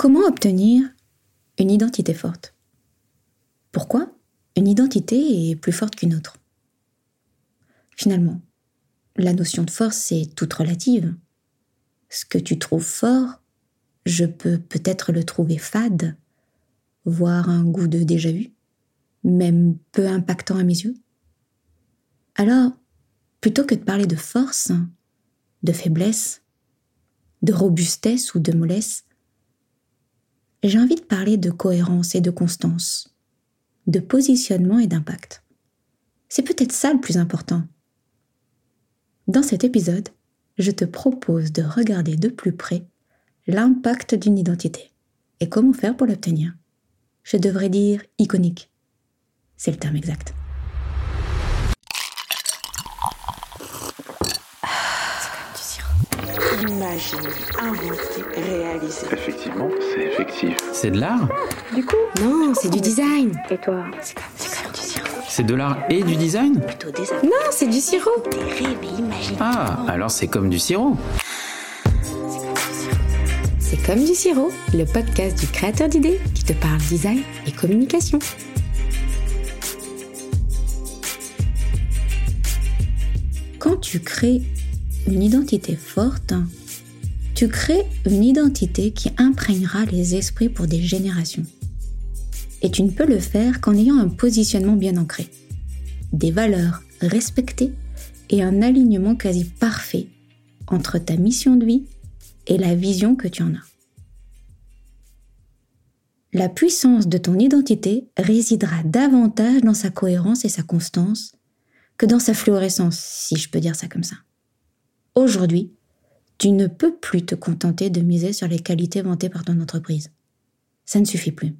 Comment obtenir une identité forte? Pourquoi une identité est plus forte qu'une autre? Finalement, la notion de force est toute relative. Ce que tu trouves fort, je peux peut-être le trouver fade, voire un goût de déjà-vu, même peu impactant à mes yeux. Alors, plutôt que de parler de force, de faiblesse, de robustesse ou de mollesse, j'ai envie de parler de cohérence et de constance, de positionnement et d'impact. C'est peut-être ça le plus important. Dans cet épisode, je te propose de regarder de plus près l'impact d'une identité et comment faire pour l'obtenir. Je devrais dire iconique. C'est le terme exact. Imaginer, inventer, réaliser. Effectivement, c'est effectif. C'est de l'art Du coup Non, c'est du design. Et toi C'est comme du sirop. C'est de l'art et du design Plutôt des Non, c'est du sirop. des rêves et imaginer. Ah, alors c'est comme du sirop. C'est comme du sirop, le podcast du créateur d'idées qui te parle design et communication. Quand tu crées une identité forte, tu crées une identité qui imprégnera les esprits pour des générations. Et tu ne peux le faire qu'en ayant un positionnement bien ancré, des valeurs respectées et un alignement quasi parfait entre ta mission de vie et la vision que tu en as. La puissance de ton identité résidera davantage dans sa cohérence et sa constance que dans sa fluorescence, si je peux dire ça comme ça. Aujourd'hui, tu ne peux plus te contenter de miser sur les qualités vantées par ton entreprise. Ça ne suffit plus.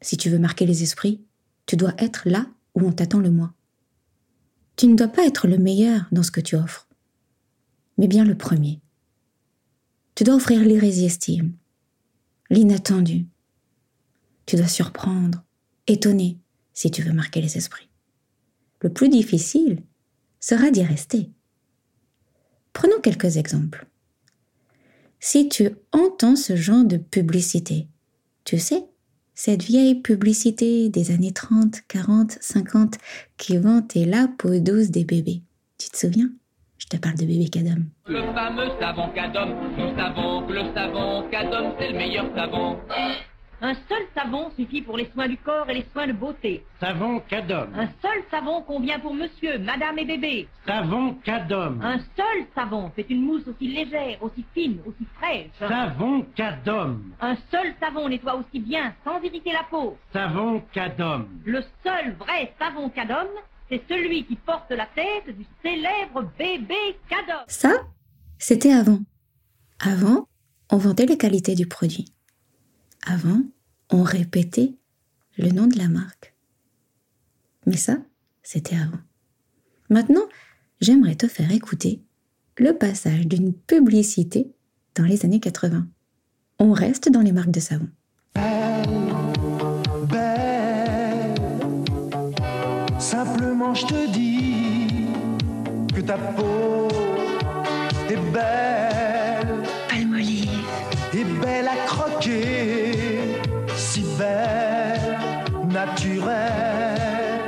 Si tu veux marquer les esprits, tu dois être là où on t'attend le moins. Tu ne dois pas être le meilleur dans ce que tu offres, mais bien le premier. Tu dois offrir l'irrésistible, l'inattendu. Tu dois surprendre, étonner si tu veux marquer les esprits. Le plus difficile sera d'y rester. Prenons quelques exemples. Si tu entends ce genre de publicité, tu sais, cette vieille publicité des années 30, 40, 50 qui vantait la peau douce des bébés. Tu te souviens? Je te parle de bébé Cadom. Le fameux savon Cadom, nous savons le savon Cadom c'est le meilleur savon. Un seul savon suffit pour les soins du corps et les soins de beauté. Savon Cadom. Un seul savon convient pour monsieur, madame et bébé. Savon Cadom. Un seul savon fait une mousse aussi légère, aussi fine, aussi fraîche. Savon Cadom. Un seul savon nettoie aussi bien, sans irriter la peau. Savon Cadom. Le seul vrai savon Cadom, c'est celui qui porte la tête du célèbre bébé Cadom. Ça, c'était avant. Avant, on vantait les qualités du produit. Avant, on répétait le nom de la marque. Mais ça, c'était avant. Maintenant, j'aimerais te faire écouter le passage d'une publicité dans les années 80. On reste dans les marques de savon. belle. Simplement, je te dis que ta peau est belle, naturelle.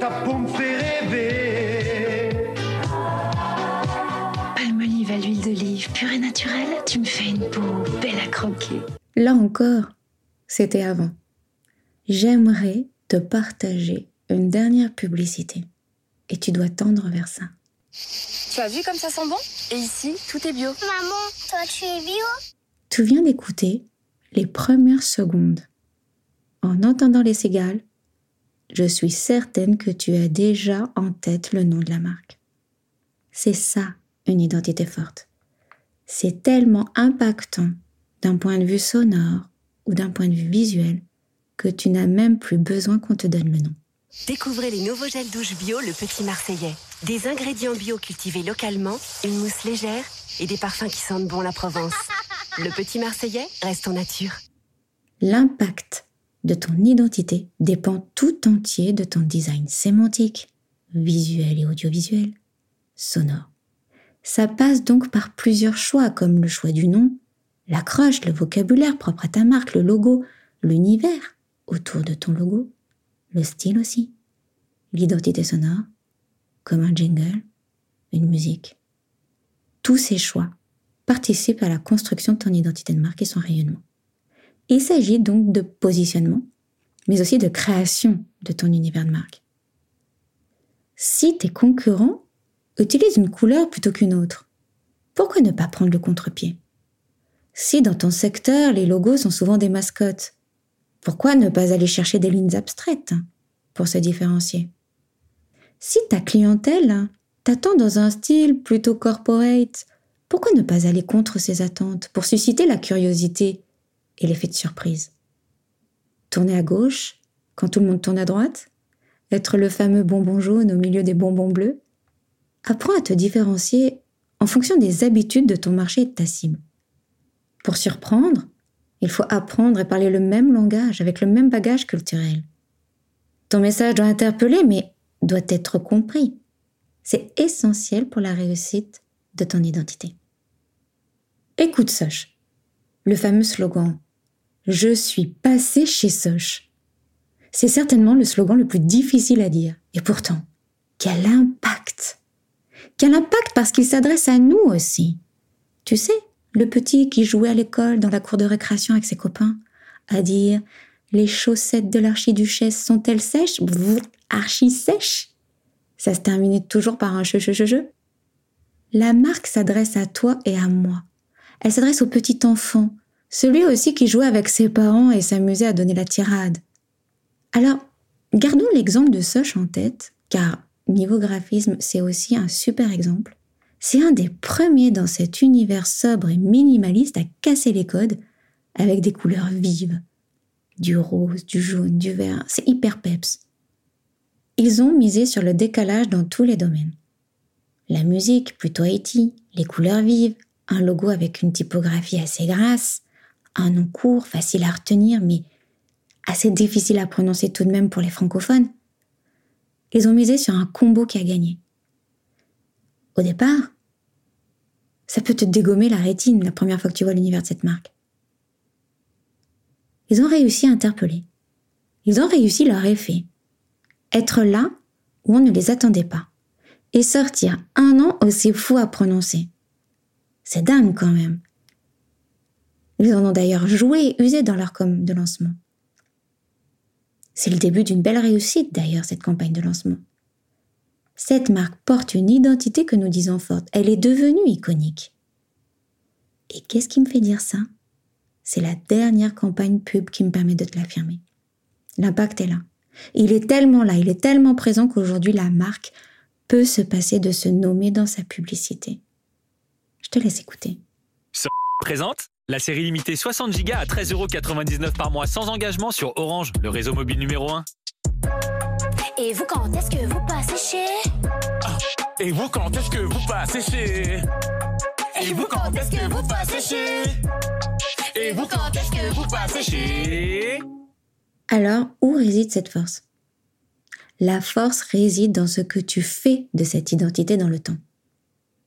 Ta peau me fait rêver. Palmolive à l'huile d'olive, pure et naturelle. Tu me fais une peau belle à croquer. Là encore, c'était avant. J'aimerais te partager une dernière publicité. Et tu dois tendre vers ça. Tu as vu comme ça sent bon? Et ici, tout est bio. Maman, toi tu es bio? Tu viens d'écouter les premières secondes. En entendant les cigales, je suis certaine que tu as déjà en tête le nom de la marque. C'est ça, une identité forte. C'est tellement impactant d'un point de vue sonore ou d'un point de vue visuel que tu n'as même plus besoin qu'on te donne le nom. Découvrez les nouveaux gels douche bio Le Petit Marseillais. Des ingrédients bio cultivés localement, une mousse légère et des parfums qui sentent bon la Provence. Le Petit Marseillais reste en nature. L'impact de ton identité dépend tout entier de ton design sémantique, visuel et audiovisuel, sonore. Ça passe donc par plusieurs choix comme le choix du nom, l'accroche, le vocabulaire propre à ta marque, le logo, l'univers autour de ton logo, le style aussi, l'identité sonore, comme un jingle, une musique. Tous ces choix participent à la construction de ton identité de marque et son rayonnement. Il s'agit donc de positionnement, mais aussi de création de ton univers de marque. Si tes concurrents utilisent une couleur plutôt qu'une autre, pourquoi ne pas prendre le contre-pied? Si dans ton secteur, les logos sont souvent des mascottes, pourquoi ne pas aller chercher des lignes abstraites pour se différencier? Si ta clientèle t'attend dans un style plutôt corporate, pourquoi ne pas aller contre ses attentes pour susciter la curiosité et l'effet de surprise Tourner à gauche quand tout le monde tourne à droite Être le fameux bonbon jaune au milieu des bonbons bleus Apprends à te différencier en fonction des habitudes de ton marché et de ta cible. Pour surprendre, il faut apprendre et parler le même langage avec le même bagage culturel. Ton message doit interpeller mais doit être compris. C'est essentiel pour la réussite de ton identité. Écoute Soch, le fameux slogan Je suis passé chez Soch. C'est certainement le slogan le plus difficile à dire. Et pourtant, quel impact Quel impact parce qu'il s'adresse à nous aussi. Tu sais, le petit qui jouait à l'école dans la cour de récréation avec ses copains, à dire Les chaussettes de l'archiduchesse sont-elles sèches? Archi sèches? Ça se terminait toujours par un che che che. La marque s'adresse à toi et à moi. Elle s'adresse au petit enfant, celui aussi qui jouait avec ses parents et s'amusait à donner la tirade. Alors, gardons l'exemple de Soch en tête, car niveau graphisme, c'est aussi un super exemple. C'est un des premiers dans cet univers sobre et minimaliste à casser les codes avec des couleurs vives. Du rose, du jaune, du vert, c'est hyper peps. Ils ont misé sur le décalage dans tous les domaines. La musique, plutôt Haïti, les couleurs vives, un logo avec une typographie assez grasse, un nom court, facile à retenir, mais assez difficile à prononcer tout de même pour les francophones. Ils ont misé sur un combo qui a gagné. Au départ, ça peut te dégommer la rétine la première fois que tu vois l'univers de cette marque. Ils ont réussi à interpeller. Ils ont réussi leur effet. Être là où on ne les attendait pas. Et sortir un nom aussi fou à prononcer. C'est dingue quand même. Ils en ont d'ailleurs joué usé dans leur com de lancement. C'est le début d'une belle réussite d'ailleurs, cette campagne de lancement. Cette marque porte une identité que nous disons forte. Elle est devenue iconique. Et qu'est-ce qui me fait dire ça? C'est la dernière campagne pub qui me permet de te l'affirmer. L'impact est là. Il est tellement là, il est tellement présent qu'aujourd'hui la marque peut se passer de se nommer dans sa publicité. Je te laisse écouter. Présente la série limitée 60 Go à 13,99€ par mois sans engagement sur Orange, le réseau mobile numéro 1. Et vous, quand est-ce que vous passez chez? Et vous, quand est-ce que vous passez chez? Et vous, quand est-ce que vous passez chez? Et vous, quand est-ce que vous passez chez? Alors, où réside cette force? La force réside dans ce que tu fais de cette identité dans le temps.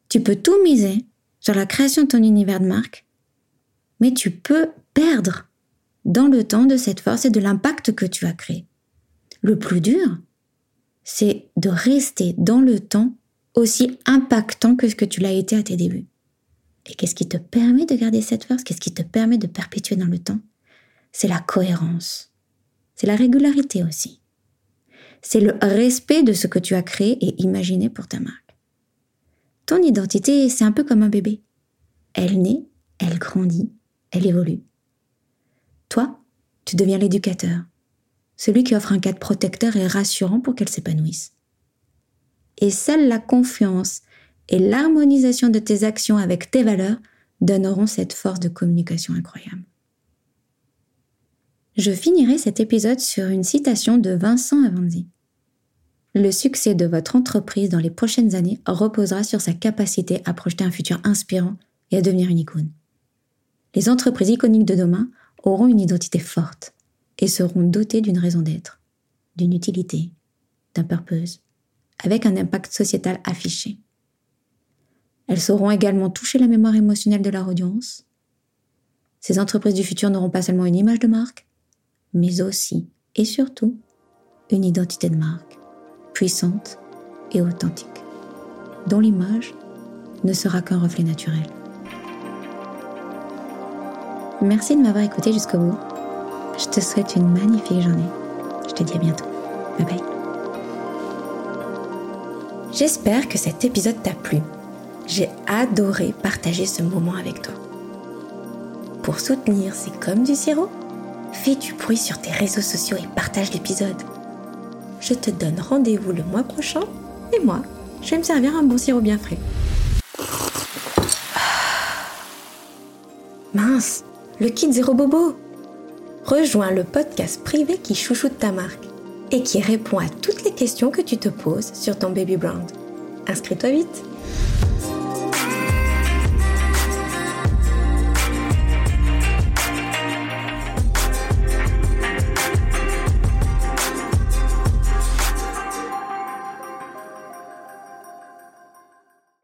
Tu peux tout miser sur la création de ton univers de marque, mais tu peux perdre dans le temps de cette force et de l'impact que tu as créé. Le plus dur, c'est de rester dans le temps aussi impactant que ce que tu l'as été à tes débuts. Et qu'est-ce qui te permet de garder cette force? Qu'est-ce qui te permet de perpétuer dans le temps? C'est la cohérence. C'est la régularité aussi. C'est le respect de ce que tu as créé et imaginé pour ta marque. Ton identité, c'est un peu comme un bébé. Elle naît, elle grandit, elle évolue. Toi, tu deviens l'éducateur, celui qui offre un cadre protecteur et rassurant pour qu'elle s'épanouisse. Et seule la confiance et l'harmonisation de tes actions avec tes valeurs donneront cette force de communication incroyable. Je finirai cet épisode sur une citation de Vincent Avanzi. Le succès de votre entreprise dans les prochaines années reposera sur sa capacité à projeter un futur inspirant et à devenir une icône. Les entreprises iconiques de demain auront une identité forte et seront dotées d'une raison d'être, d'une utilité, d'un purpose, avec un impact sociétal affiché. Elles sauront également toucher la mémoire émotionnelle de leur audience, Ces entreprises du futur n'auront pas seulement une image de marque, mais aussi et surtout une identité de marque puissante et authentique, dont l'image ne sera qu'un reflet naturel. Merci de m'avoir écouté jusqu'au bout. Je te souhaite une magnifique journée. Je te dis à bientôt. Bye bye. J'espère que cet épisode t'a plu. J'ai adoré partager ce moment avec toi. Pour soutenir C'est comme du sirop, fais du bruit sur tes réseaux sociaux et partage l'épisode. Je te donne rendez-vous le mois prochain et moi, je vais me servir un bon sirop bien frais. Mince, le kit Zéro Bobo Rejoins le podcast privé qui chouchoute ta marque et qui répond à toutes les questions que tu te poses sur ton baby brand. Inscris-toi vite